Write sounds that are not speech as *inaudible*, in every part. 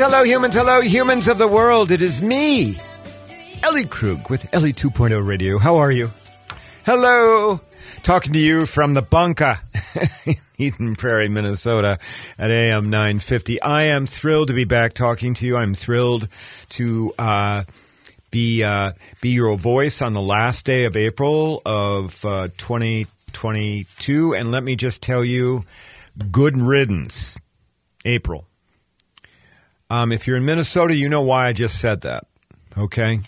humans, hello, humans, hello, humans of the world. It is me, Ellie Krug with Ellie 2.0 Radio. How are you? Hello. Talking to you from the bunker, *laughs* Eden Prairie, Minnesota at AM 950. I am thrilled to be back talking to you. I'm thrilled to uh, be uh, be your voice on the last day of April of uh, 2022. And let me just tell you, good riddance, April. Um, if you're in Minnesota, you know why I just said that. Okay.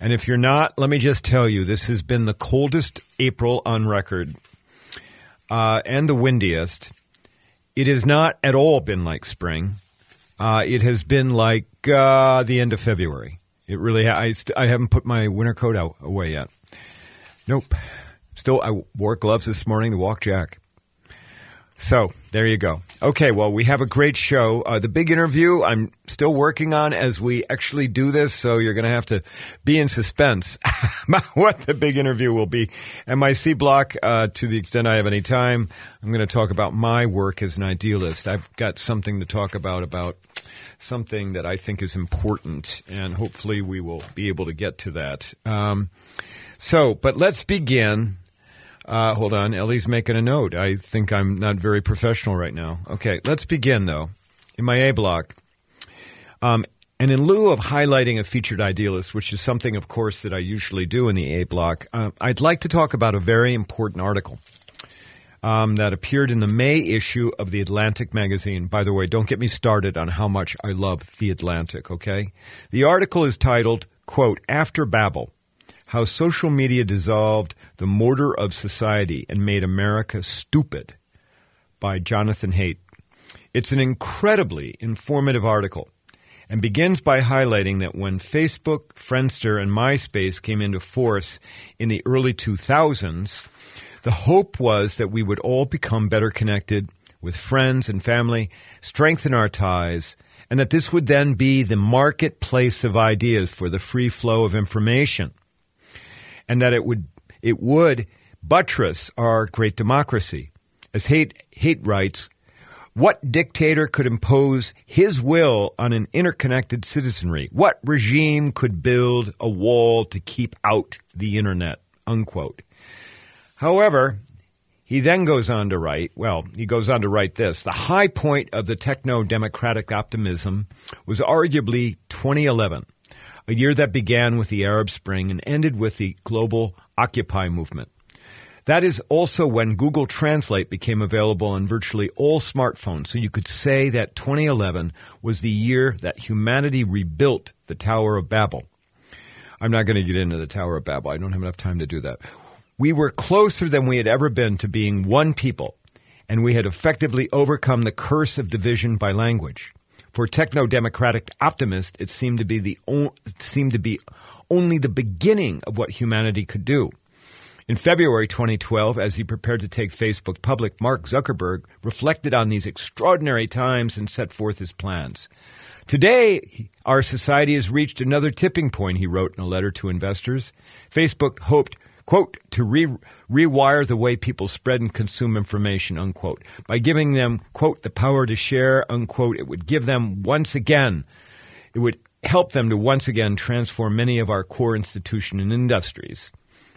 And if you're not, let me just tell you, this has been the coldest April on record uh, and the windiest. It has not at all been like spring. Uh, it has been like uh, the end of February. It really. Ha- I, st- I haven't put my winter coat out away yet. Nope. Still, I wore gloves this morning to walk Jack. So there you go. Okay, well, we have a great show. Uh, the big interview I'm still working on as we actually do this, so you're going to have to be in suspense *laughs* about what the big interview will be. And my C block, uh, to the extent I have any time, I'm going to talk about my work as an idealist. I've got something to talk about about something that I think is important, and hopefully we will be able to get to that. Um, so, but let's begin. Uh, hold on. Ellie's making a note. I think I'm not very professional right now. Okay, let's begin, though. In my A block. Um, and in lieu of highlighting a featured idealist, which is something, of course, that I usually do in the A block, uh, I'd like to talk about a very important article um, that appeared in the May issue of the Atlantic magazine. By the way, don't get me started on how much I love the Atlantic, okay? The article is titled, quote, After Babel how social media dissolved the mortar of society and made America stupid by Jonathan Haidt. It's an incredibly informative article and begins by highlighting that when Facebook, Friendster, and MySpace came into force in the early 2000s, the hope was that we would all become better connected with friends and family, strengthen our ties, and that this would then be the marketplace of ideas for the free flow of information and that it would it would buttress our great democracy. As Haidt Haidt writes, what dictator could impose his will on an interconnected citizenry? What regime could build a wall to keep out the internet? Unquote. However, he then goes on to write, well, he goes on to write this The high point of the techno democratic optimism was arguably 2011 a year that began with the Arab Spring and ended with the global Occupy movement. That is also when Google Translate became available on virtually all smartphones, so you could say that 2011 was the year that humanity rebuilt the Tower of Babel. I'm not going to get into the Tower of Babel. I don't have enough time to do that. We were closer than we had ever been to being one people, and we had effectively overcome the curse of division by language. For techno-democratic optimists, it seemed to be the seemed to be only the beginning of what humanity could do. In February 2012, as he prepared to take Facebook public, Mark Zuckerberg reflected on these extraordinary times and set forth his plans. Today, our society has reached another tipping point, he wrote in a letter to investors. Facebook hoped quote, to re- rewire the way people spread and consume information, unquote. By giving them, quote, the power to share, unquote, it would give them once again, it would help them to once again transform many of our core institutions and industries.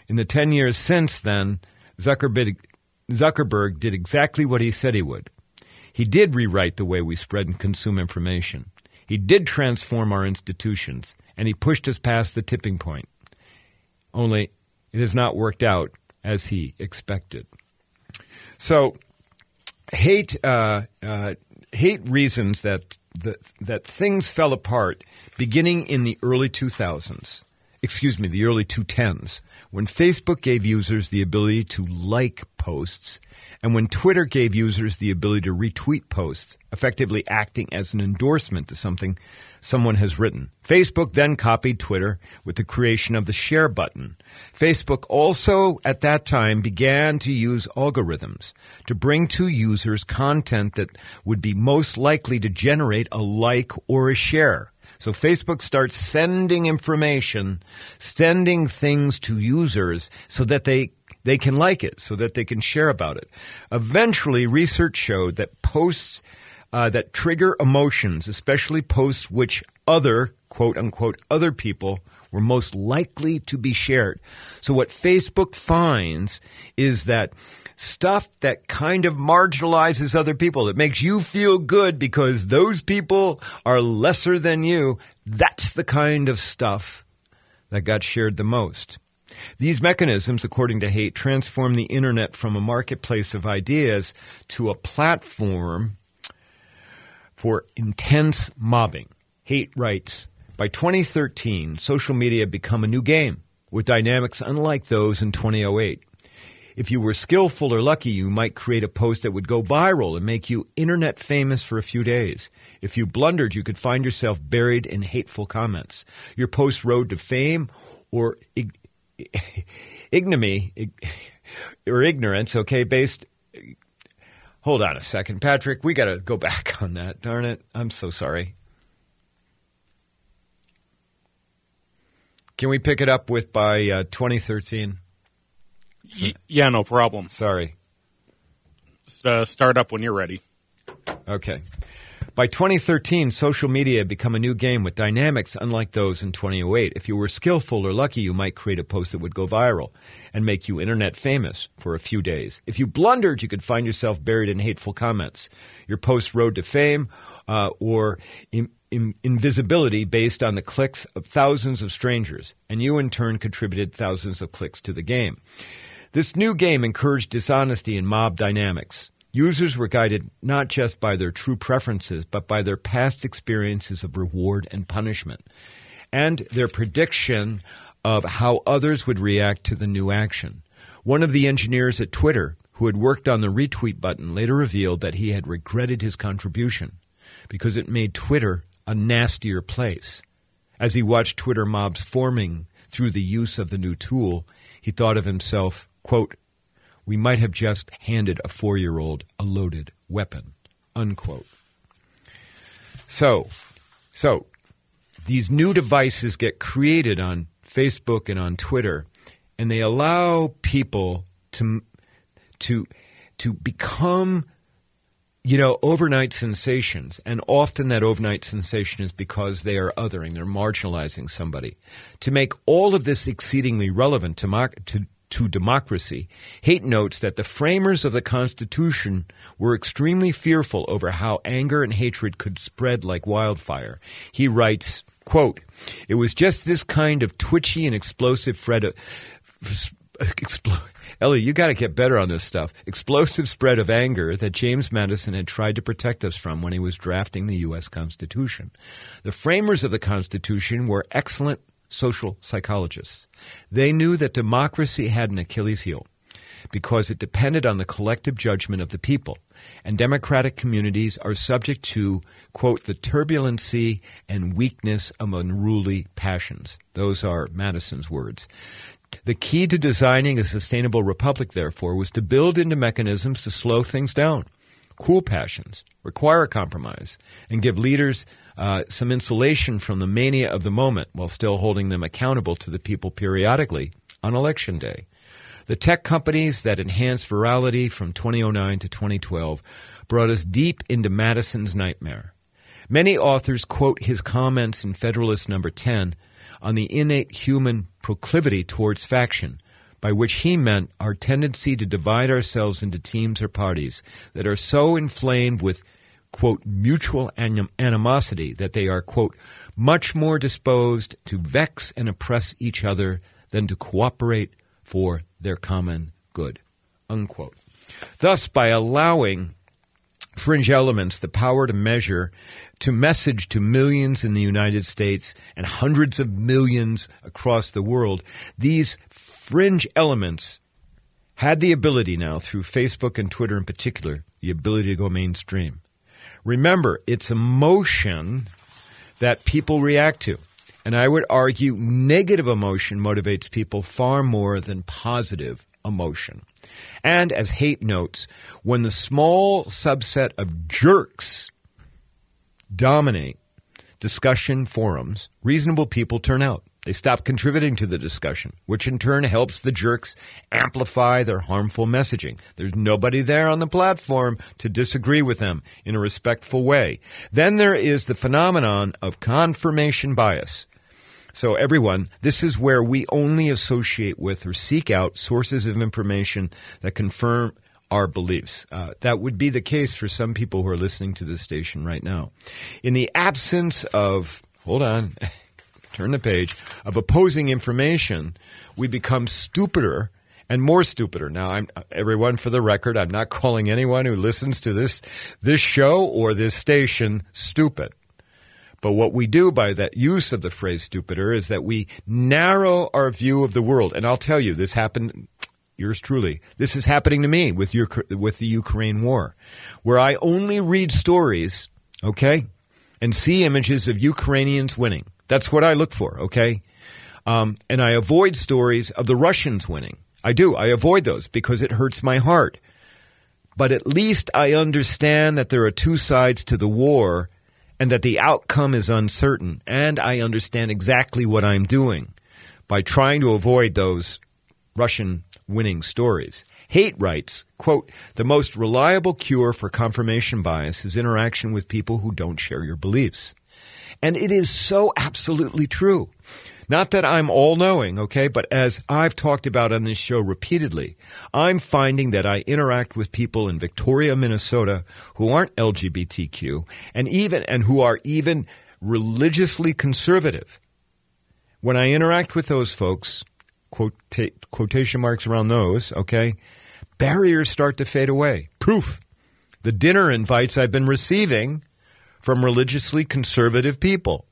In the 10 years since then, Zuckerberg, Zuckerberg did exactly what he said he would. He did rewrite the way we spread and consume information. He did transform our institutions, and he pushed us past the tipping point. Only it has not worked out as he expected. So, hate uh, uh, Haidt reasons that the, that things fell apart beginning in the early 2000s. Excuse me, the early 2010s, when Facebook gave users the ability to like posts, and when Twitter gave users the ability to retweet posts, effectively acting as an endorsement to something someone has written. Facebook then copied Twitter with the creation of the share button. Facebook also, at that time, began to use algorithms to bring to users content that would be most likely to generate a like or a share. So Facebook starts sending information, sending things to users so that they they can like it, so that they can share about it. Eventually, research showed that posts uh, that trigger emotions, especially posts which other, quote unquote, other people were most likely to be shared. So what Facebook finds is that stuff that kind of marginalizes other people, that makes you feel good because those people are lesser than you, that's the kind of stuff that got shared the most. These mechanisms, according to Haidt, transform the internet from a marketplace of ideas to a platform for intense mobbing. Haidt writes By 2013, social media had become a new game with dynamics unlike those in 2008. If you were skillful or lucky, you might create a post that would go viral and make you internet famous for a few days. If you blundered, you could find yourself buried in hateful comments. Your post rode to fame or *laughs* ignominy or ignorance, okay, based. Hold on a second, Patrick. We got to go back *laughs* on that. Darn it. I'm so sorry. Can we pick it up with by uh, 2013? Y- yeah, no problem. Sorry. Uh, start up when you're ready. Okay. By 2013, social media had become a new game with dynamics unlike those in 2008. If you were skillful or lucky, you might create a post that would go viral and make you internet famous for a few days. If you blundered, you could find yourself buried in hateful comments. Your post rode to fame uh, or in, in, invisibility based on the clicks of thousands of strangers, and you in turn contributed thousands of clicks to the game. This new game encouraged dishonesty and mob dynamics. Users were guided not just by their true preferences, but by their past experiences of reward and punishment, and their prediction of how others would react to the new action. One of the engineers at Twitter, who had worked on the retweet button, later revealed that he had regretted his contribution because it made Twitter a nastier place. As he watched Twitter mobs forming through the use of the new tool, he thought of himself, quote, we might have just handed a four year old a loaded weapon. Unquote. So, so these new devices get created on Facebook and on Twitter, and they allow people to to to become you know, overnight sensations, and often that overnight sensation is because they are othering, they're marginalizing somebody. To make all of this exceedingly relevant to, to, to democracy, Haidt notes that the framers of the Constitution were extremely fearful over how anger and hatred could spread like wildfire. He writes, quote, It was just this kind of twitchy and explosive Fred, *laughs* expl- Ellie, you got to get better on this stuff. Explosive spread of anger that James Madison had tried to protect us from when he was drafting the U.S. Constitution. The framers of the Constitution were excellent social psychologists. They knew that democracy had an Achilles heel because it depended on the collective judgment of the people. And democratic communities are subject to, quote, the turbulency and weakness of unruly passions. Those are Madison's words. The key to designing a sustainable republic, therefore, was to build into mechanisms to slow things down, cool passions, require compromise, and give leaders uh, some insulation from the mania of the moment while still holding them accountable to the people periodically on election day. The tech companies that enhanced virality from 2009 to 2012 brought us deep into Madison's nightmare. Many authors quote his comments in Federalist Number 10 on the innate human proclivity towards faction, by which he meant our tendency to divide ourselves into teams or parties that are so inflamed with quote, mutual anim- animosity that they are, quote, much more disposed to vex and oppress each other than to cooperate for their common good, unquote. Thus, by allowing fringe elements the power to measure, to message to millions in the United States and hundreds of millions across the world, these fringe elements had the ability now, through Facebook and Twitter in particular, the ability to go mainstream. Remember, it's emotion that people react to. And I would argue negative emotion motivates people far more than positive emotion. And as Haidt notes, when the small subset of jerks dominate discussion forums, reasonable people turn out. They stop contributing to the discussion, which in turn helps the jerks amplify their harmful messaging. There's nobody there on the platform to disagree with them in a respectful way. Then there is the phenomenon of confirmation bias. So, everyone, this is where we only associate with or seek out sources of information that confirm our beliefs. Uh, that would be the case for some people who are listening to this station right now. In the absence of, hold on, *laughs* turn the page, of opposing information, we become stupider and more stupider. Now, I'm everyone for the record. I'm not calling anyone who listens to this this show or this station stupid. But what we do by that use of the phrase stupider is that we narrow our view of the world. And I'll tell you, this happened yours truly. This is happening to me with your, with the Ukraine war, where I only read stories, okay, and see images of Ukrainians winning. That's what I look for, okay? Um, and I avoid stories of the Russians winning. I do. I avoid those because it hurts my heart. But at least I understand that there are two sides to the war and that the outcome is uncertain. And I understand exactly what I'm doing by trying to avoid those Russian winning stories. Haidt writes, quote, the most reliable cure for confirmation bias is interaction with people who don't share your beliefs. And it is so absolutely true. Not that I'm all knowing, okay, but as I've talked about on this show repeatedly, I'm finding that I interact with people in Victoria, Minnesota who aren't LGBTQ and even and who are even religiously conservative. When I interact with those folks, quota- quotation marks around those, okay, barriers start to fade away. Proof. The dinner invites I've been receiving from religiously conservative people.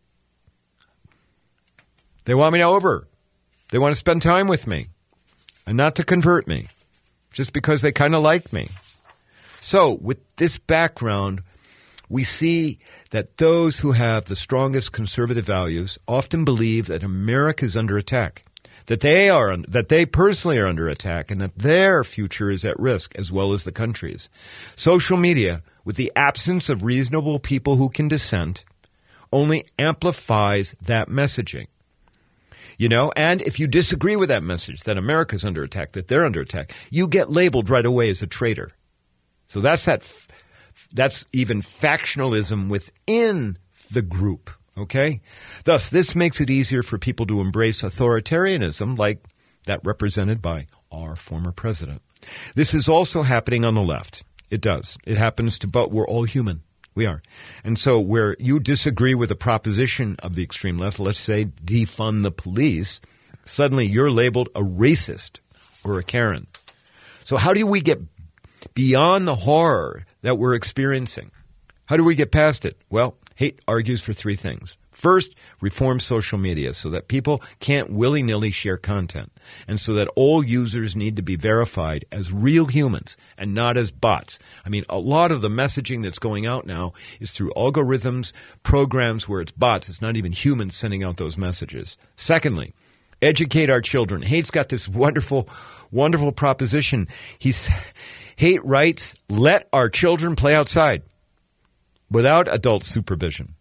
They want me to over. They want to spend time with me and not to convert me just because they kind of like me. So, with this background, we see that those who have the strongest conservative values often believe that America is under attack, that they are that they personally are under attack and that their future is at risk as well as the country's. Social media, with the absence of reasonable people who can dissent, only amplifies that messaging. You know, and if you disagree with that message that America's under attack, that they're under attack, you get labeled right away as a traitor. So that's that. F- that's even factionalism within the group. Okay? Thus, this makes it easier for people to embrace authoritarianism like that represented by our former president. This is also happening on the left. It does. It happens to, but we're all human. We are. And so, where you disagree with a proposition of the extreme left, let's say defund the police, suddenly you're labeled a racist or a Karen. So, how do we get beyond the horror that we're experiencing? How do we get past it? Well, hate argues for three things. First, reform social media so that people can't willy nilly share content, and so that all users need to be verified as real humans and not as bots. I mean, a lot of the messaging that's going out now is through algorithms, programs where it's bots. It's not even humans sending out those messages. Secondly, educate our children. Haidt's got this wonderful, wonderful proposition. He's Haidt writes, let our children play outside without adult supervision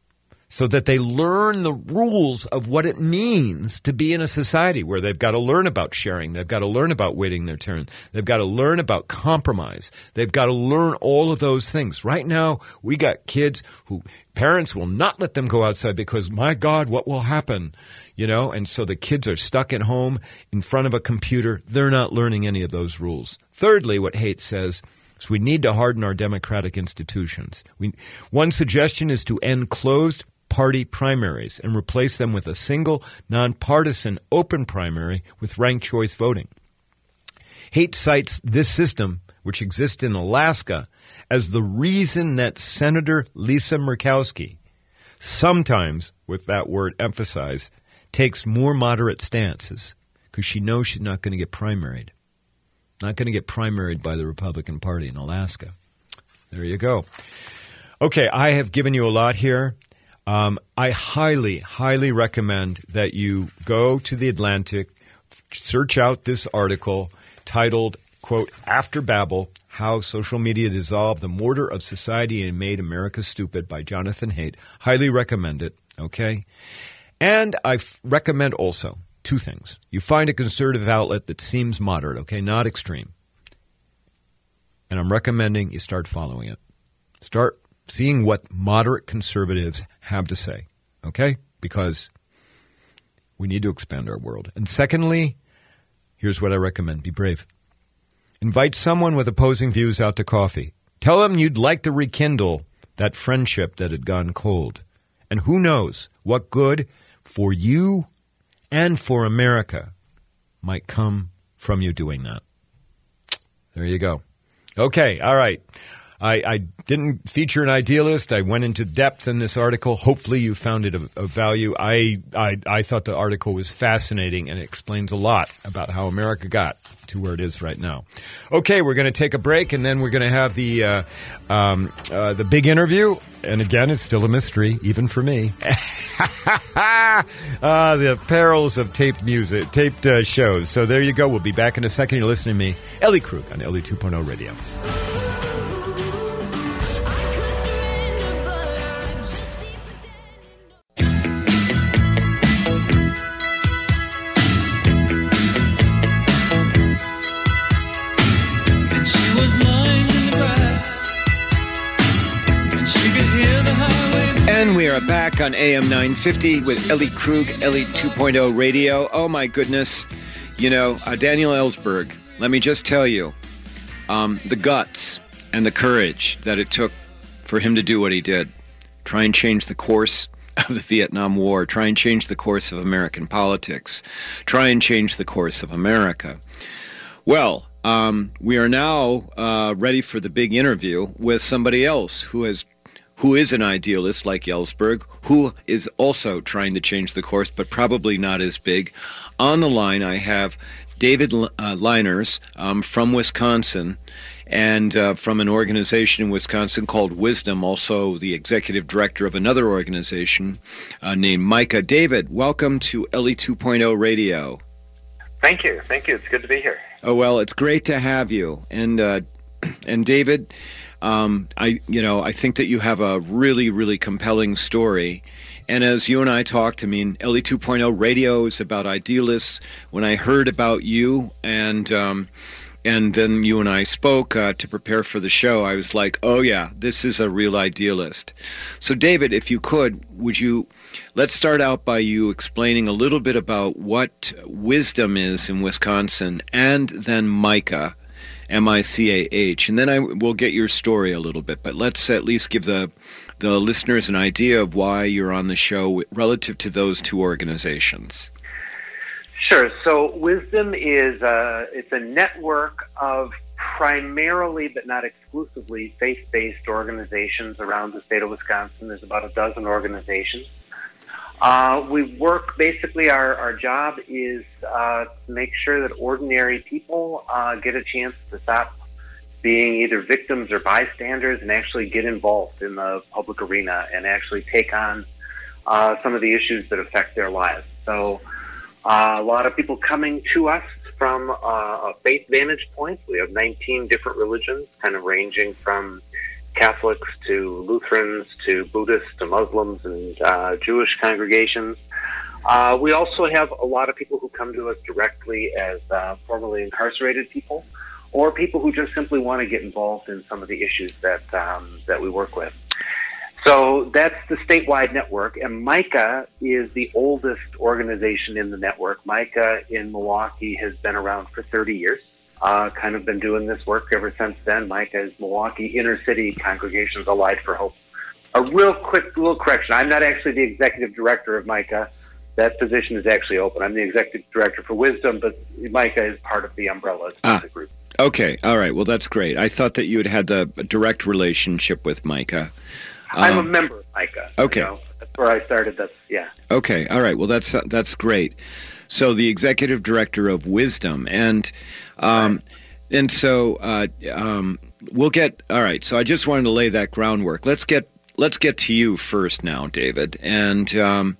so that they learn the rules of what it means to be in a society where they've got to learn about sharing. They've got to learn about waiting their turn. They've got to learn about compromise. They've got to learn all of those things. Right now, we got kids who parents will not let them go outside because my God, what will happen? You know, and so the kids are stuck at home in front of a computer. They're not learning any of those rules. Thirdly, what Haidt says so we need to harden our democratic institutions. We, one suggestion is to end closed party primaries and replace them with a single, nonpartisan open primary with ranked choice voting. Haidt cites this system, which exists in Alaska, as the reason that Senator Lisa Murkowski, sometimes with that word emphasized, takes more moderate stances because she knows she's not going to get primaried. Not going to get primaried by the Republican Party in Alaska. There you go. Okay, I have given you a lot here. Um, I highly, highly recommend that you go to the Atlantic, search out this article titled, quote, After Babel, How Social Media Dissolved the Mortar of Society and Made America Stupid by Jonathan Haidt. Highly recommend it, okay? And I f- recommend also two things. You find a conservative outlet that seems moderate, okay, not extreme. And I'm recommending you start following it. Start seeing what moderate conservatives have to say, okay? Because we need to expand our world. And secondly, here's what I recommend be brave. Invite someone with opposing views out to coffee. Tell them you'd like to rekindle that friendship that had gone cold. And who knows what good for you and for America might come from you doing that. There you go. Okay, all right. I, I, didn't feature an idealist. I went into depth in this article. Hopefully, you found it of, of value. I, I, I thought the article was fascinating and it explains a lot about how America got to where it is right now. Okay, we're going to take a break and then we're going to have the uh, um, uh, the big interview. And again, it's still a mystery, even for me. *laughs* uh, the perils of taped music, taped uh, shows. So there you go. We'll be back in a second. You're listening to me, Ellie Krug on Ellie 2.0 Radio. Back on AM 950 with Ellie Krug, Ellie 2.0 Radio. Oh my goodness. You know, uh, Daniel Ellsberg, let me just tell you um, the guts and the courage that it took for him to do what he did. Try and change the course of the Vietnam War, try and change the course of American politics, try and change the course of America. Well, um, we are now uh, ready for the big interview with somebody else who has who is an idealist like Ellsberg, who is also trying to change the course, but probably not as big. On the line, I have David uh, Liners um, from Wisconsin and uh, from an organization in Wisconsin called Wisdom, also the executive director of another organization uh, named Micah. David, welcome to Ellie 2.0 Radio. Thank you. Thank you. It's good to be here. Oh, well, it's great to have you. And, uh, *clears throat* and David, um, I, you know, I think that you have a really, really compelling story. And as you and I talked, I mean, Ellie 2.0 radio is about idealists. When I heard about you and um, and then you and I spoke uh, to prepare for the show, I was like, oh yeah, this is a real idealist. So, David, if you could, would you let's start out by you explaining a little bit about what wisdom is in Wisconsin, and then Micah M I C A H, and then I will get your story a little bit. But let's at least give the the listeners an idea of why you're on the show relative to those two organizations. Sure. So Wisdom is a, it's a network of primarily, but not exclusively, faith-based organizations around the state of Wisconsin. There's about a dozen organizations. Uh, we work basically, our, our job is uh, to make sure that ordinary people uh, get a chance to stop being either victims or bystanders and actually get involved in the public arena and actually take on uh, some of the issues that affect their lives. So, uh, a lot of people coming to us from uh, a faith vantage point. We have 19 different religions, kind of ranging from Catholics to Lutherans to Buddhists to Muslims and uh, Jewish congregations. Uh, we also have a lot of people who come to us directly as uh, formerly incarcerated people, or people who just simply want to get involved in some of the issues that um, that we work with. So that's the statewide network, and Micah is the oldest organization in the network. Micah in Milwaukee has been around for 30 years uh, kind of been doing this work ever since then. Micah is Milwaukee Inner City Congregations Allied for Hope. A real quick little correction. I'm not actually the executive director of Micah. That position is actually open. I'm the executive director for Wisdom, but Micah is part of the umbrella ah, the group. Okay, all right. Well, that's great. I thought that you had had the direct relationship with Micah. I'm um, a member of Micah. Okay, you know? that's where I started. That's yeah. Okay, all right. Well, that's that's great. So the executive director of Wisdom, and um, and so uh, um, we'll get all right. So I just wanted to lay that groundwork. Let's get let's get to you first now, David, and um,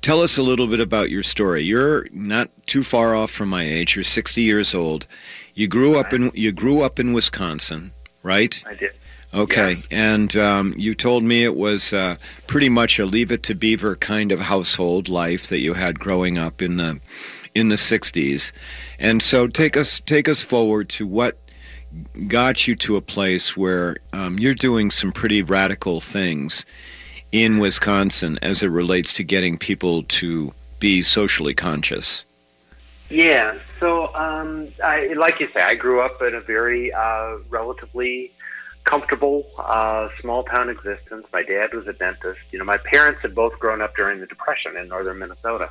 tell us a little bit about your story. You're not too far off from my age. You're 60 years old. You grew up in you grew up in Wisconsin, right? I did. Okay, and um, you told me it was uh, pretty much a Leave It to Beaver kind of household life that you had growing up in the in the '60s, and so take us take us forward to what got you to a place where um, you're doing some pretty radical things in Wisconsin as it relates to getting people to be socially conscious. Yeah, so um, I, like you say, I grew up in a very uh, relatively comfortable uh, small town existence. My dad was a dentist. You know, my parents had both grown up during the Depression in northern Minnesota.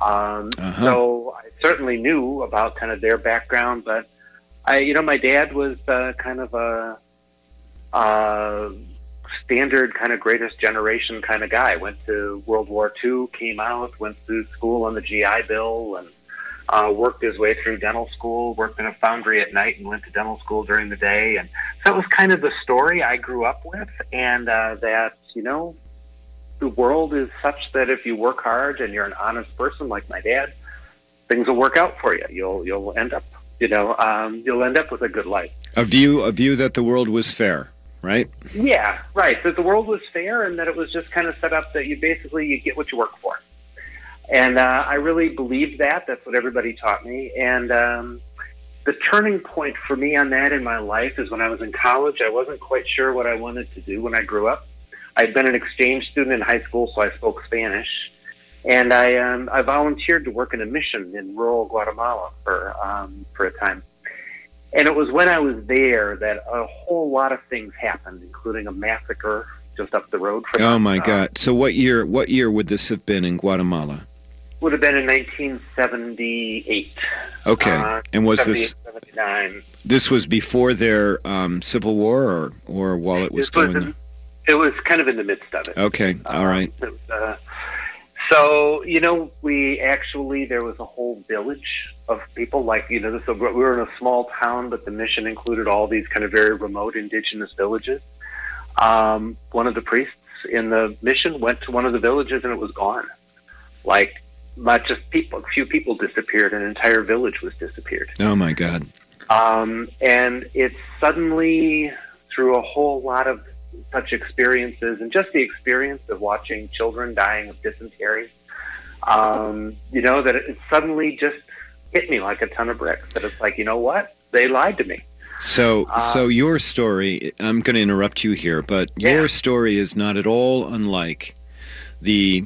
Um, uh-huh. So I certainly knew about kind of their background, but I, you know, my dad was uh, kind of a, a standard kind of greatest generation kind of guy. Went to World War II, came out, went through school on the GI Bill, and uh, worked his way through dental school, worked in a foundry at night, and went to dental school during the day. And so that was kind of the story I grew up with, and uh, that you know, the world is such that if you work hard and you're an honest person like my dad, things will work out for you. You'll you'll end up you know um, you'll end up with a good life. A view a view that the world was fair. Right. Yeah, right. That the world was fair, and that it was just kind of set up that you basically you get what you work for. And uh, I really believed that. That's what everybody taught me. And um, the turning point for me on that in my life is when I was in college. I wasn't quite sure what I wanted to do when I grew up. I'd been an exchange student in high school, so I spoke Spanish. And I, um, I volunteered to work in a mission in rural Guatemala for, um, for a time. And it was when I was there that a whole lot of things happened, including a massacre just up the road from. Oh my uh, God! So what year? What year would this have been in Guatemala? Would have been in 1978. Okay, uh, and was this 79? This was before their um, civil war, or or while it was going. Was in, it was kind of in the midst of it. Okay, all right. Um, uh, so you know, we actually there was a whole village of people. Like you know, this, we were in a small town, but the mission included all these kind of very remote indigenous villages. Um, one of the priests in the mission went to one of the villages, and it was gone. Like not just people, a few people disappeared, an entire village was disappeared. Oh my God. Um, and it's suddenly through a whole lot of such experiences and just the experience of watching children dying of dysentery, um, you know, that it suddenly just hit me like a ton of bricks. That it's like, you know what? They lied to me. So, uh, so your story. I'm going to interrupt you here, but your story is not at all unlike the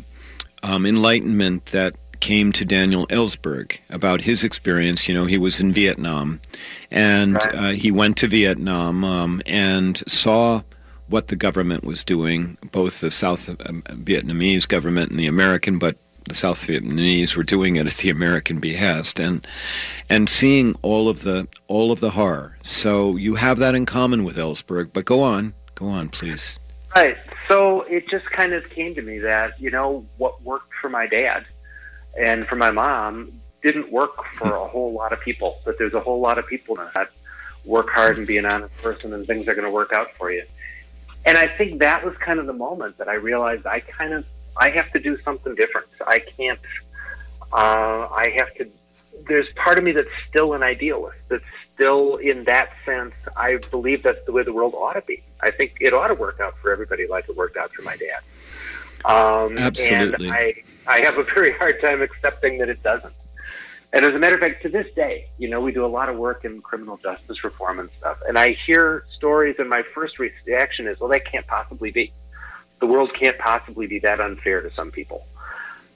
um, enlightenment that came to Daniel Ellsberg about his experience. You know, he was in Vietnam, and right. uh, he went to Vietnam um, and saw what the government was doing, both the South um, Vietnamese government and the American, but the South Vietnamese were doing it at the American behest, and and seeing all of the all of the horror. So you have that in common with Ellsberg. But go on, go on, please. Right. So it just kind of came to me that, you know, what worked for my dad and for my mom didn't work for a whole lot of people. That there's a whole lot of people that work hard and be an honest person and things are going to work out for you. And I think that was kind of the moment that I realized I kind of, I have to do something different. I can't, uh, I have to, there's part of me that's still an idealist, that's still in that sense, I believe that's the way the world ought to be. I think it ought to work out for everybody like it worked out for my dad. Um, Absolutely. And I, I have a very hard time accepting that it doesn't. And as a matter of fact, to this day, you know, we do a lot of work in criminal justice reform and stuff. And I hear stories, and my first reaction is, well, that can't possibly be. The world can't possibly be that unfair to some people.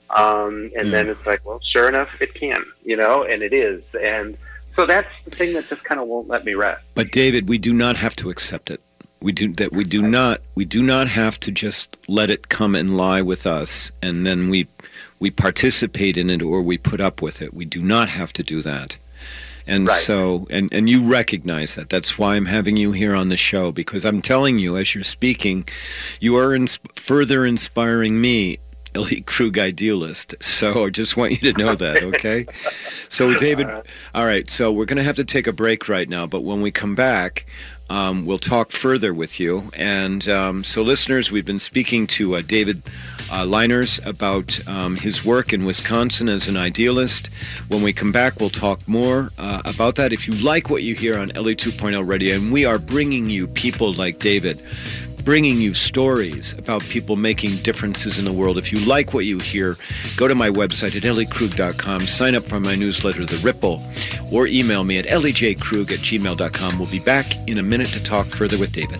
Um, and mm. then it's like, well, sure enough, it can, you know, and it is. And so that's the thing that just kind of won't let me rest. But David, we do not have to accept it. We do that. We do not. We do not have to just let it come and lie with us, and then we we participate in it or we put up with it. We do not have to do that. And right. so, and, and you recognize that. That's why I'm having you here on the show because I'm telling you, as you're speaking, you are ins- further inspiring me Ellie Krug idealist. So I just want you to know that, *laughs* okay? so, David, all right, so we're going to have to take a break right now, but when we come back, um, we'll talk further with you. And um, so, listeners, we've been speaking to uh, David uh, Liners about um, his work in Wisconsin as an idealist. When we come back, we'll talk more uh, about that. If you like what you hear on Ellie 2.0 Radio, and we are bringing you people like David bringing you stories about people making differences in the world. If you like what you hear, go to my website at elliekrug.com, sign up for my newsletter, The Ripple, or email me at ellieJkrug at gmail.com. We'll be back in a minute to talk further with David.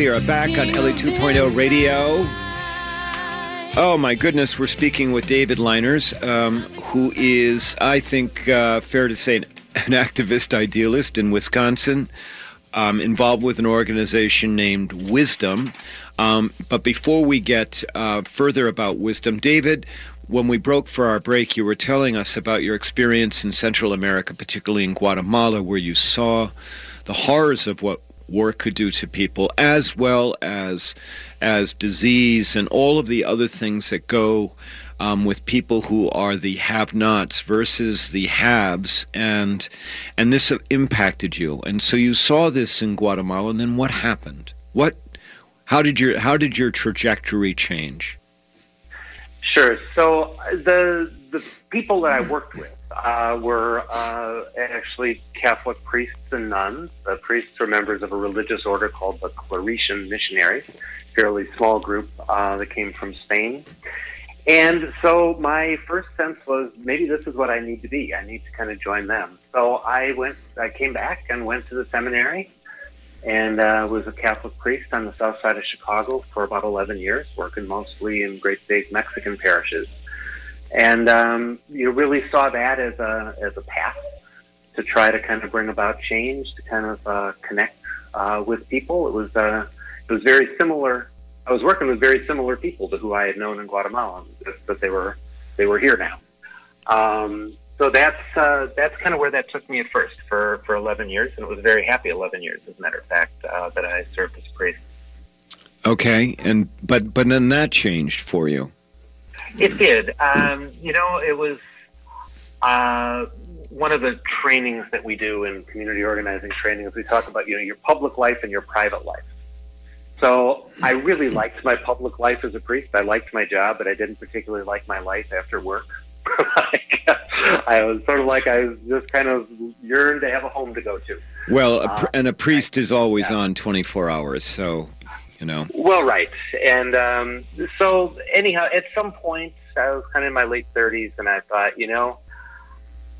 We are back on Ellie 2.0 Radio. Oh my goodness, we're speaking with David Liners, um, who is, I think, uh, fair to say, an activist idealist in Wisconsin, um, involved with an organization named Wisdom. Um, but before we get uh, further about Wisdom, David, when we broke for our break, you were telling us about your experience in Central America, particularly in Guatemala, where you saw the horrors of what war could do to people, as well as as disease and all of the other things that go um, with people who are the have-nots versus the haves, and and this impacted you. And so you saw this in Guatemala, and then what happened? What? How did your How did your trajectory change? Sure. So the the people that I worked with uh, were uh, actually Catholic priests and nuns. The priests were members of a religious order called the Claretian Missionaries, fairly small group uh, that came from Spain. And so my first sense was maybe this is what I need to be. I need to kind of join them. So I went, I came back and went to the seminary and uh, was a Catholic priest on the south side of Chicago for about 11 years, working mostly in great big Mexican parishes and um, you really saw that as a as a path to try to kind of bring about change, to kind of uh, connect uh, with people. It was uh, it was very similar. I was working with very similar people to who I had known in Guatemala, but they were they were here now. Um, so that's uh, that's kind of where that took me at first for, for 11 years, and it was a very happy 11 years, as a matter of fact, uh, that I served as priest. Okay, and but but then that changed for you. It did. Um, you know, it was uh, one of the trainings that we do in community organizing training is we talk about you know your public life and your private life. So I really liked my public life as a priest. I liked my job, but I didn't particularly like my life after work. *laughs* like, I was sort of like I was just kind of yearned to have a home to go to. Well, a pr- uh, and a priest is always yeah. on twenty four hours, so you know. Well, right, and um, so anyhow, at some point, I was kind of in my late thirties, and I thought, you know,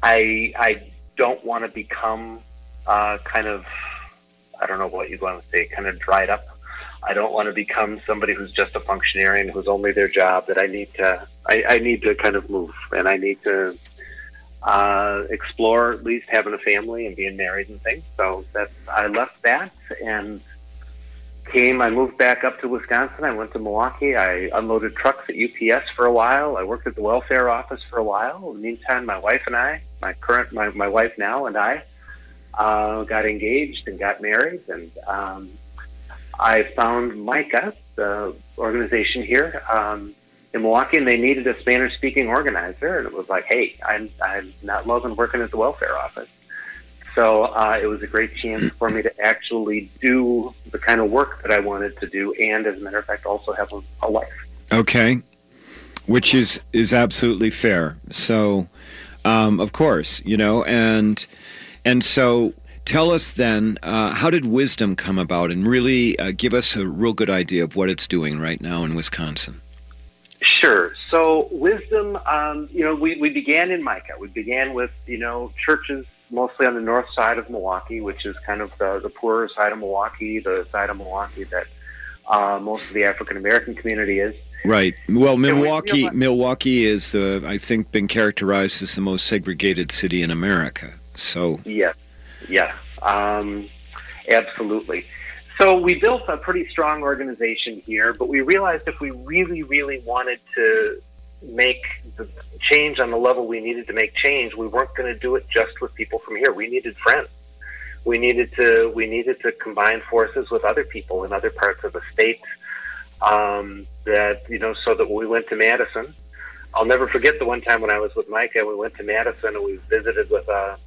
I I don't want to become uh, kind of I don't know what you'd want to say, kind of dried up. I don't want to become somebody who's just a functionary and who's only their job. That I need to I, I need to kind of move, and I need to uh, explore at least having a family and being married and things. So that's I left that and came, I moved back up to Wisconsin. I went to Milwaukee. I unloaded trucks at UPS for a while. I worked at the welfare office for a while. In the meantime, my wife and I, my current, my, my wife now and I, uh, got engaged and got married. And um, I found Micah, the organization here um, in Milwaukee, and they needed a Spanish speaking organizer. And it was like, hey, I'm, I'm not loving working at the welfare office. So uh, it was a great chance for me to actually do the kind of work that I wanted to do, and as a matter of fact, also have a, a life. Okay, which is is absolutely fair. So, um, of course, you know, and and so tell us then, uh, how did wisdom come about, and really uh, give us a real good idea of what it's doing right now in Wisconsin. Sure. So, wisdom, um, you know, we, we began in Micah. We began with, you know, churches mostly on the north side of Milwaukee, which is kind of the, the poorer side of Milwaukee, the side of Milwaukee that uh, most of the African American community is. Right. Well, Milwaukee, we, you know, Milwaukee is, uh, I think, been characterized as the most segregated city in America. So. Yes. Yeah. Um, absolutely. So we built a pretty strong organization here, but we realized if we really, really wanted to make the change on the level we needed to make change, we weren't going to do it just with people from here. We needed friends. We needed to we needed to combine forces with other people in other parts of the state. Um, that you know, so that we went to Madison, I'll never forget the one time when I was with Micah. We went to Madison and we visited with a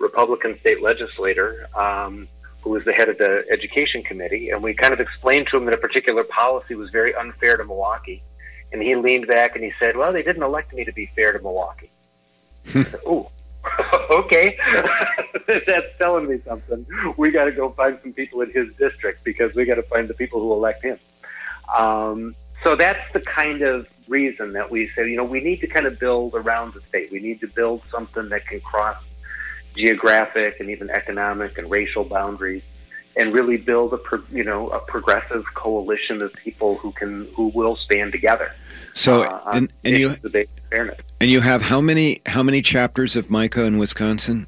Republican state legislator um, who was the head of the education committee, and we kind of explained to him that a particular policy was very unfair to Milwaukee and he leaned back and he said, "Well, they didn't elect me to be fair to Milwaukee." *laughs* Oh, *laughs* okay, *laughs* that's telling me something. We got to go find some people in his district because we got to find the people who elect him. Um, so that's the kind of reason that we say, you know, we need to kind of build around the state. We need to build something that can cross geographic and even economic and racial boundaries and really build a pro, you know a progressive coalition of people who can who will stand together. So uh, and, and you fairness. And you have how many how many chapters of Micah in Wisconsin?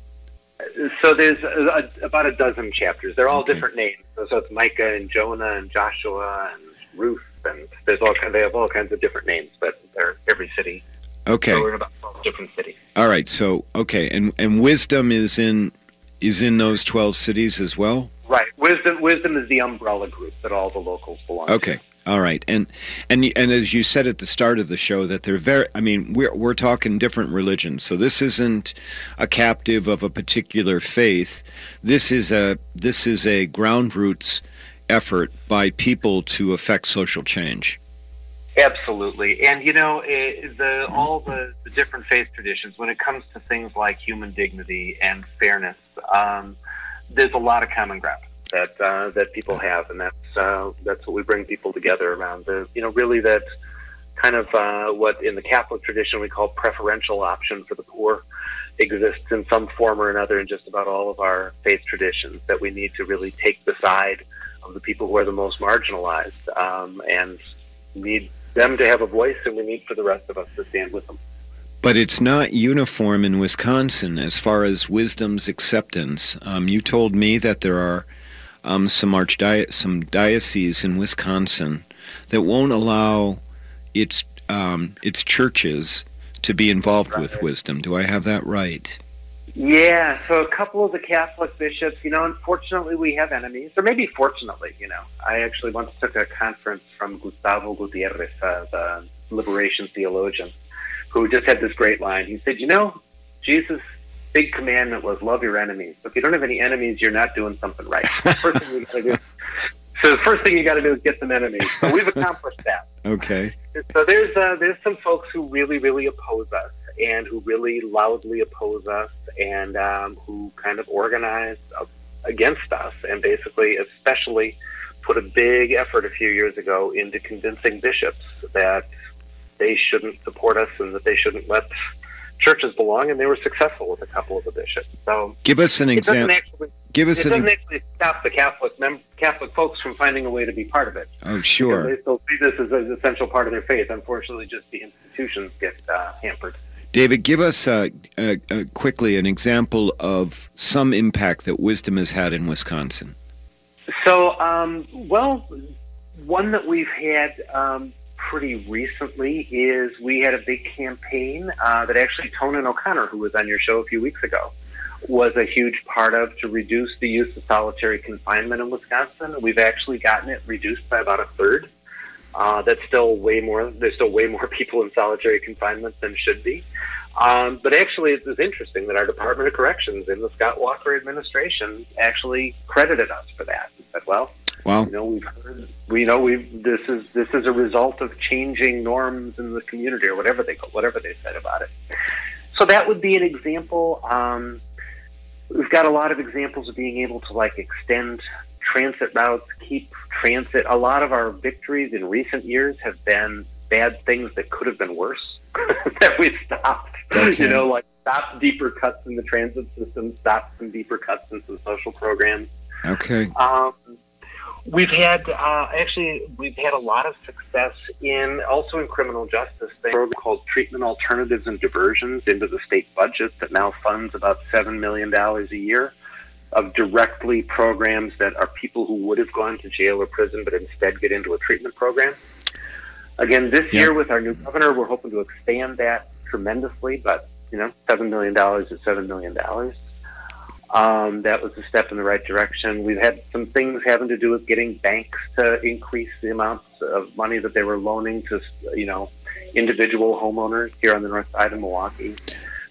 So there's a, a, about a dozen chapters. They're all okay. different names. So, so, it's Micah and Jonah and Joshua and Ruth and there's all they have all kinds of different names, but they're every city. Okay. So we're in about different cities. All right. So okay, and and wisdom is in is in those twelve cities as well. Right. Wisdom Wisdom is the umbrella group that all the locals belong okay. to. Okay. All right, and and and as you said at the start of the show, that they're very. I mean, we're we're talking different religions, so this isn't a captive of a particular faith. This is a this is a ground roots effort by people to affect social change. Absolutely, and you know eh, the all the, the different faith traditions when it comes to things like human dignity and fairness. Um, there's a lot of common ground that uh, that people have, and that's uh, that's what we bring people together around. The you know really that kind of uh, what in the Catholic tradition we call preferential option for the poor exists in some form or another in just about all of our faith traditions. That we need to really take the side of the people who are the most marginalized um, and need them to have a voice, and we need for the rest of us to stand with them. But it's not uniform in Wisconsin as far as wisdom's acceptance. Um, you told me that there are um, some archdi- some dioceses in Wisconsin that won't allow its um, its churches to be involved right. with wisdom. Do I have that right? Yeah, so a couple of the Catholic bishops, you know, unfortunately we have enemies, or maybe fortunately, you know. I actually once took a conference from Gustavo Gutierrez, uh, the liberation theologian, who just had this great line. He said, "You know, Jesus' big commandment was love your enemies. If you don't have any enemies, you're not doing something right. *laughs* first thing you got to do. So the first thing you got to do is get some enemies. So we've accomplished that. Okay. So there's uh, there's some folks who really really oppose us and who really loudly oppose us and um, who kind of organize against us and basically, especially, put a big effort a few years ago into convincing bishops that they shouldn't support us and that they shouldn't let churches belong, and they were successful with a couple of the bishops. So give us an example. Give us it an doesn't actually stop the Catholic mem- Catholic folks from finding a way to be part of it. Oh, sure. They still see this as an essential part of their faith. Unfortunately, just the institutions get uh, hampered. David, give us uh, uh, uh, quickly an example of some impact that wisdom has had in Wisconsin. So, um, well, one that we've had um, pretty recently is we had a big campaign uh, that actually Tonen O'Connor, who was on your show a few weeks ago, was a huge part of to reduce the use of solitary confinement in Wisconsin. We've actually gotten it reduced by about a third. Uh, that's still way more. There's still way more *laughs* people in solitary confinement than should be. Um, but actually, it was interesting that our Department of Corrections in the Scott Walker administration actually credited us for that and said, "Well, Wow. You know, we've heard, we know we this is this is a result of changing norms in the community or whatever they whatever they said about it. So that would be an example. Um, we've got a lot of examples of being able to like extend transit routes, keep transit. A lot of our victories in recent years have been bad things that could have been worse *laughs* that we stopped. Okay. You know, like stop deeper cuts in the transit system, stop some deeper cuts in some social programs. Okay. Um, We've had uh, actually we've had a lot of success in also in criminal justice. They program called Treatment Alternatives and Diversions into the state budget that now funds about seven million dollars a year of directly programs that are people who would have gone to jail or prison but instead get into a treatment program. Again, this Yeah. year with our new governor, we're hoping to expand that tremendously, but you know, seven million dollars is seven million dollars. Um, that was a step in the right direction. We've had some things having to do with getting banks to increase the amounts of money that they were loaning to, you know, individual homeowners here on the north side of Milwaukee.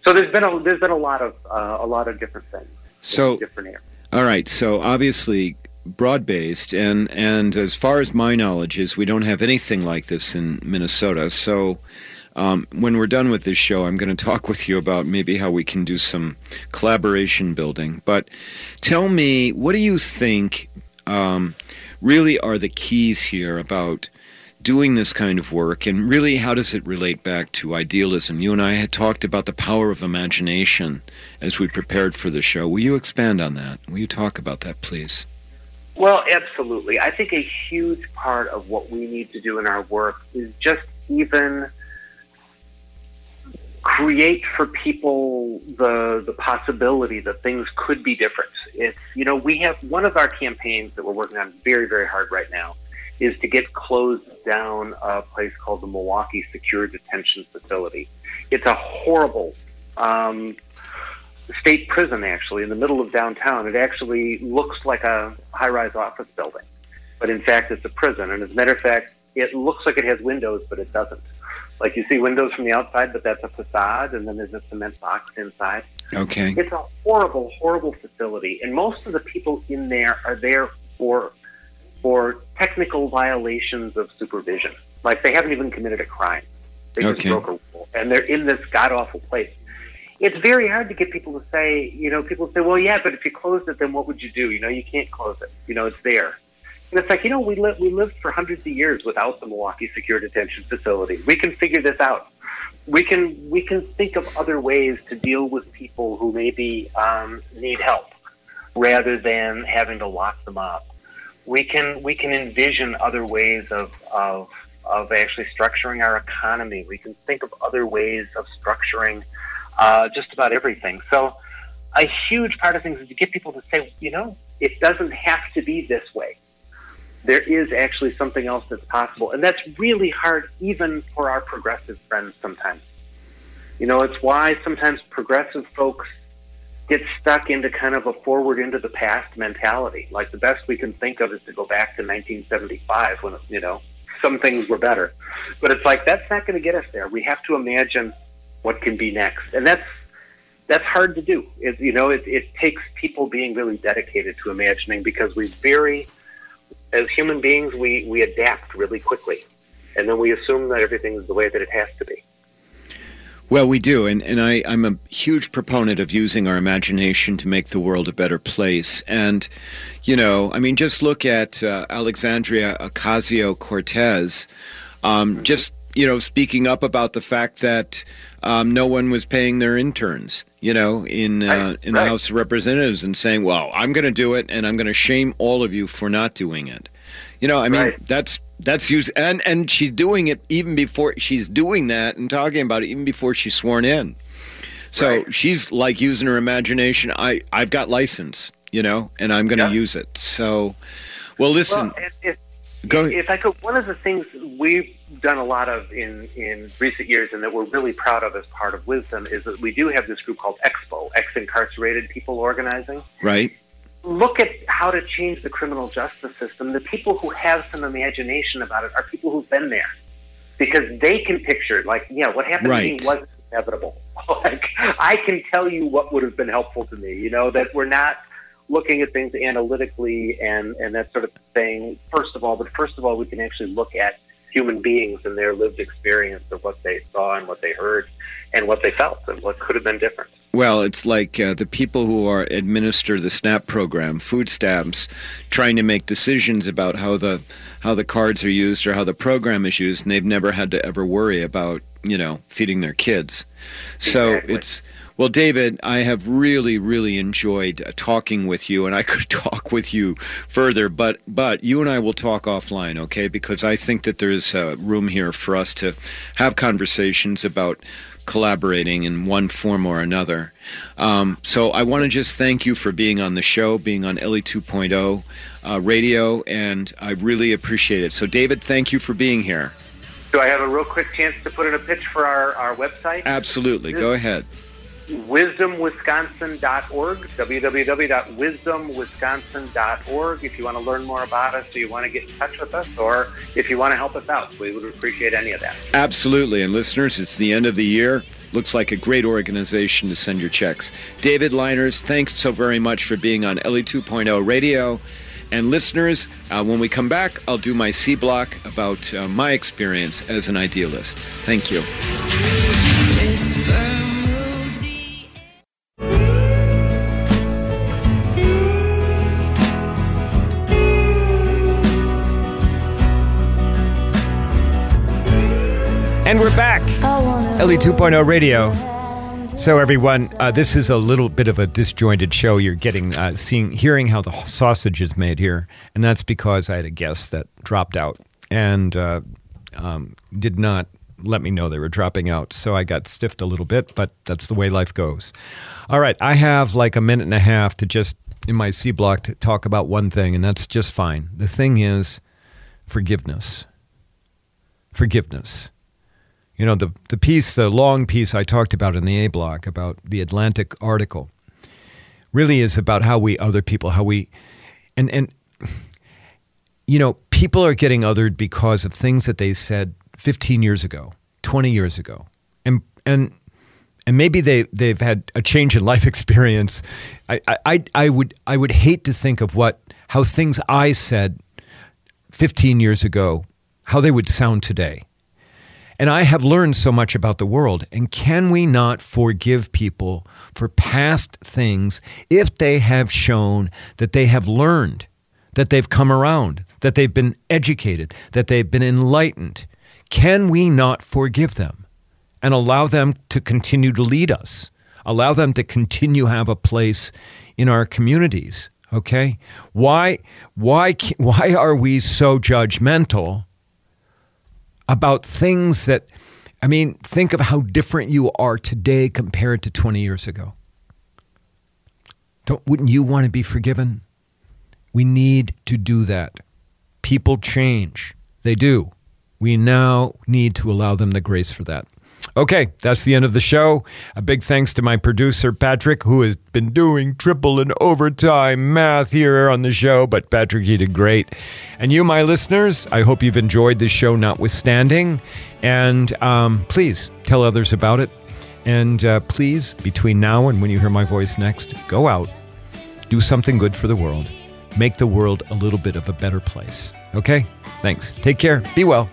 So there's been a there's been a lot of uh, a lot of different things. So- different areas. All right. So obviously broad based, and and as far as my knowledge is, we don't have anything like this in Minnesota. So. Um, when we're done with this show, I'm going to talk with you about maybe how we can do some collaboration building. But tell me, what do you think um, really are the keys here about doing this kind of work, and really how does it relate back to idealism? You and I had talked about the power of imagination as we prepared for the show. Will you expand on that? Will you talk about that, please? Well, absolutely. I think a huge part of what we need to do in our work is just even create for people the the possibility that things could be different. It's you know we have one of our campaigns that we're working on very very hard right now is to get closed down a place called the Milwaukee Secure Detention Facility. It's a horrible um, state prison actually in the middle of downtown. It actually looks like a high-rise office building, but in fact it's a prison. And as a matter of fact, it looks like it has windows, but it doesn't. Like you see windows from the outside, but that's a facade, and then there's a cement box inside. Okay. It's a horrible, horrible facility, and most of the people in there are there for for technical violations of supervision. Like they haven't even committed a crime; they just Okay. broke a rule, and they're in this god awful place. It's very hard to get people to say, you know, people say, well, yeah, but if you closed it, then what would you do? You know, you can't close it. You know, it's there. And it's like, you know, we li- we lived for hundreds of years without the Milwaukee Secure Detention Facility. We can figure this out. We can we can think of other ways to deal with people who maybe um, need help, rather than having to lock them up. We can we can envision other ways of of of actually structuring our economy. We can think of other ways of structuring uh, just about everything. So, a huge part of things is to get people to say, you know, it doesn't have to be this way there is actually something else that's possible. And that's really hard even for our progressive friends sometimes. You know, it's why sometimes progressive folks get stuck into kind of a forward into the past mentality. Like the best we can think of is to go back to 1975 when, you know, some things were better. But it's like that's not going to get us there. We have to imagine what can be next. And that's that's hard to do. It, you know, it, it takes people being really dedicated to imagining because we very as human beings, we, we adapt really quickly. And then we assume that everything is the way that it has to be. Well, we do, and, and I, I'm a huge proponent of using our imagination to make the world a better place. And, you know, I mean, just look at uh, Alexandria Ocasio Cortez, um, just, you know, speaking up about the fact that um, no one was paying their interns, you know, in, uh, Right, in the right. House of Representatives and saying, well, I'm going to do it, and I'm going to shame all of you for not doing it. You know, I mean, Right. that's that's use and and she's doing it even before she's doing that and talking about it even before she's sworn in. So she's like using her imagination. I I've got license, you know, and I'm going to Yeah. use it. So, well, listen, Well, if, if, go. if I could, one of the things we've done a lot of in, in recent years and that we're really proud of as part of Wisdom is that we do have this group called Expo, Ex-Incarcerated People Organizing. right? look at how to change the criminal justice system. The people who have some imagination about it are people who've been there because they can picture, like, yeah, what happened Right. to me was inevitable. *laughs* like, I can tell you what would have been helpful to me. You know that we're not looking at things analytically and and that sort of thing. First of all, but first of all, we can actually look at human beings and their lived experience of what they saw and what they heard and what they felt and what could have been different. Well, it's like uh, the people who are administer the SNAP program, food stamps, trying to make decisions about how the how the cards are used or how the program is used, and they've never had to ever worry about you know feeding their kids. So Exactly. it's well, David, I have really, really enjoyed uh, talking with you, and I *laughs* could talk with you further, but but you and I will talk offline, okay? Because I think that there's uh, room here for us to have conversations about collaborating in one form or another. Um, so I want to just thank you for being on the show, being on Ellie 2.0 uh, radio, and I really appreciate it. So, David, thank you for being here. Do I have a real quick chance to put in a pitch for our, our website? Absolutely. Go ahead. wisdomwisconsin.org, www.wisdomwisconsin.org. If you want to learn more about us, or you want to get in touch with us, or if you want to help us out, we would appreciate any of that. Absolutely. And listeners, it's the end of the year. Looks like a great organization to send your checks. David Liners, thanks so very much for being on Ellie 2.0 Radio. And listeners, uh, when we come back, I'll do my C block about uh, my experience as an idealist. Thank you. And Ellie 2.0 Radio. So, everyone, uh, this is a little bit of a disjointed show. You're getting, uh, seeing, hearing how the sausage is made here, and that's because I had a guest that dropped out and uh, um, did not let me know they were dropping out. So I got stiffed a little bit, but that's the way life goes. All right, I have like a minute and a half to just in my C block to talk about one thing, and that's just fine. The thing is forgiveness. Forgiveness. You know, the, the piece, the long piece I talked about in the A block about the Atlantic article really is about how we other people, how we, and, and, you know, people are getting othered because of things that they said 15 years ago, 20 years ago. And, and, and maybe they, they've had a change in life *laughs* experience. I, I, I, would, I would hate to think of what, how things I said 15 years ago, how they would sound today. And I have learned so much about the world. And can we not forgive people for past things if they have shown that they have learned, that they've come around, that they've been educated, that they've been enlightened? Can we not forgive them and allow them to continue to lead us? Allow them to continue have a place in our communities. Okay? Why why why are we so judgmental about things that, I mean, think of how different you are today compared to 20 years ago. Don't, wouldn't you want to be forgiven? We need to do that. People change. They do. We now need to allow them the grace for that. Okay, that's the end of the show. A big thanks to my producer, Patrick, who has been doing triple and overtime math here on the show. But Patrick, you did great. And you, my listeners, I hope you've enjoyed this show notwithstanding. And um, please tell others about it. And uh, please, between now and when you hear my voice next, go out, do something good for the world, make the world a little bit of a better place. Okay? Thanks. Take care. Be well.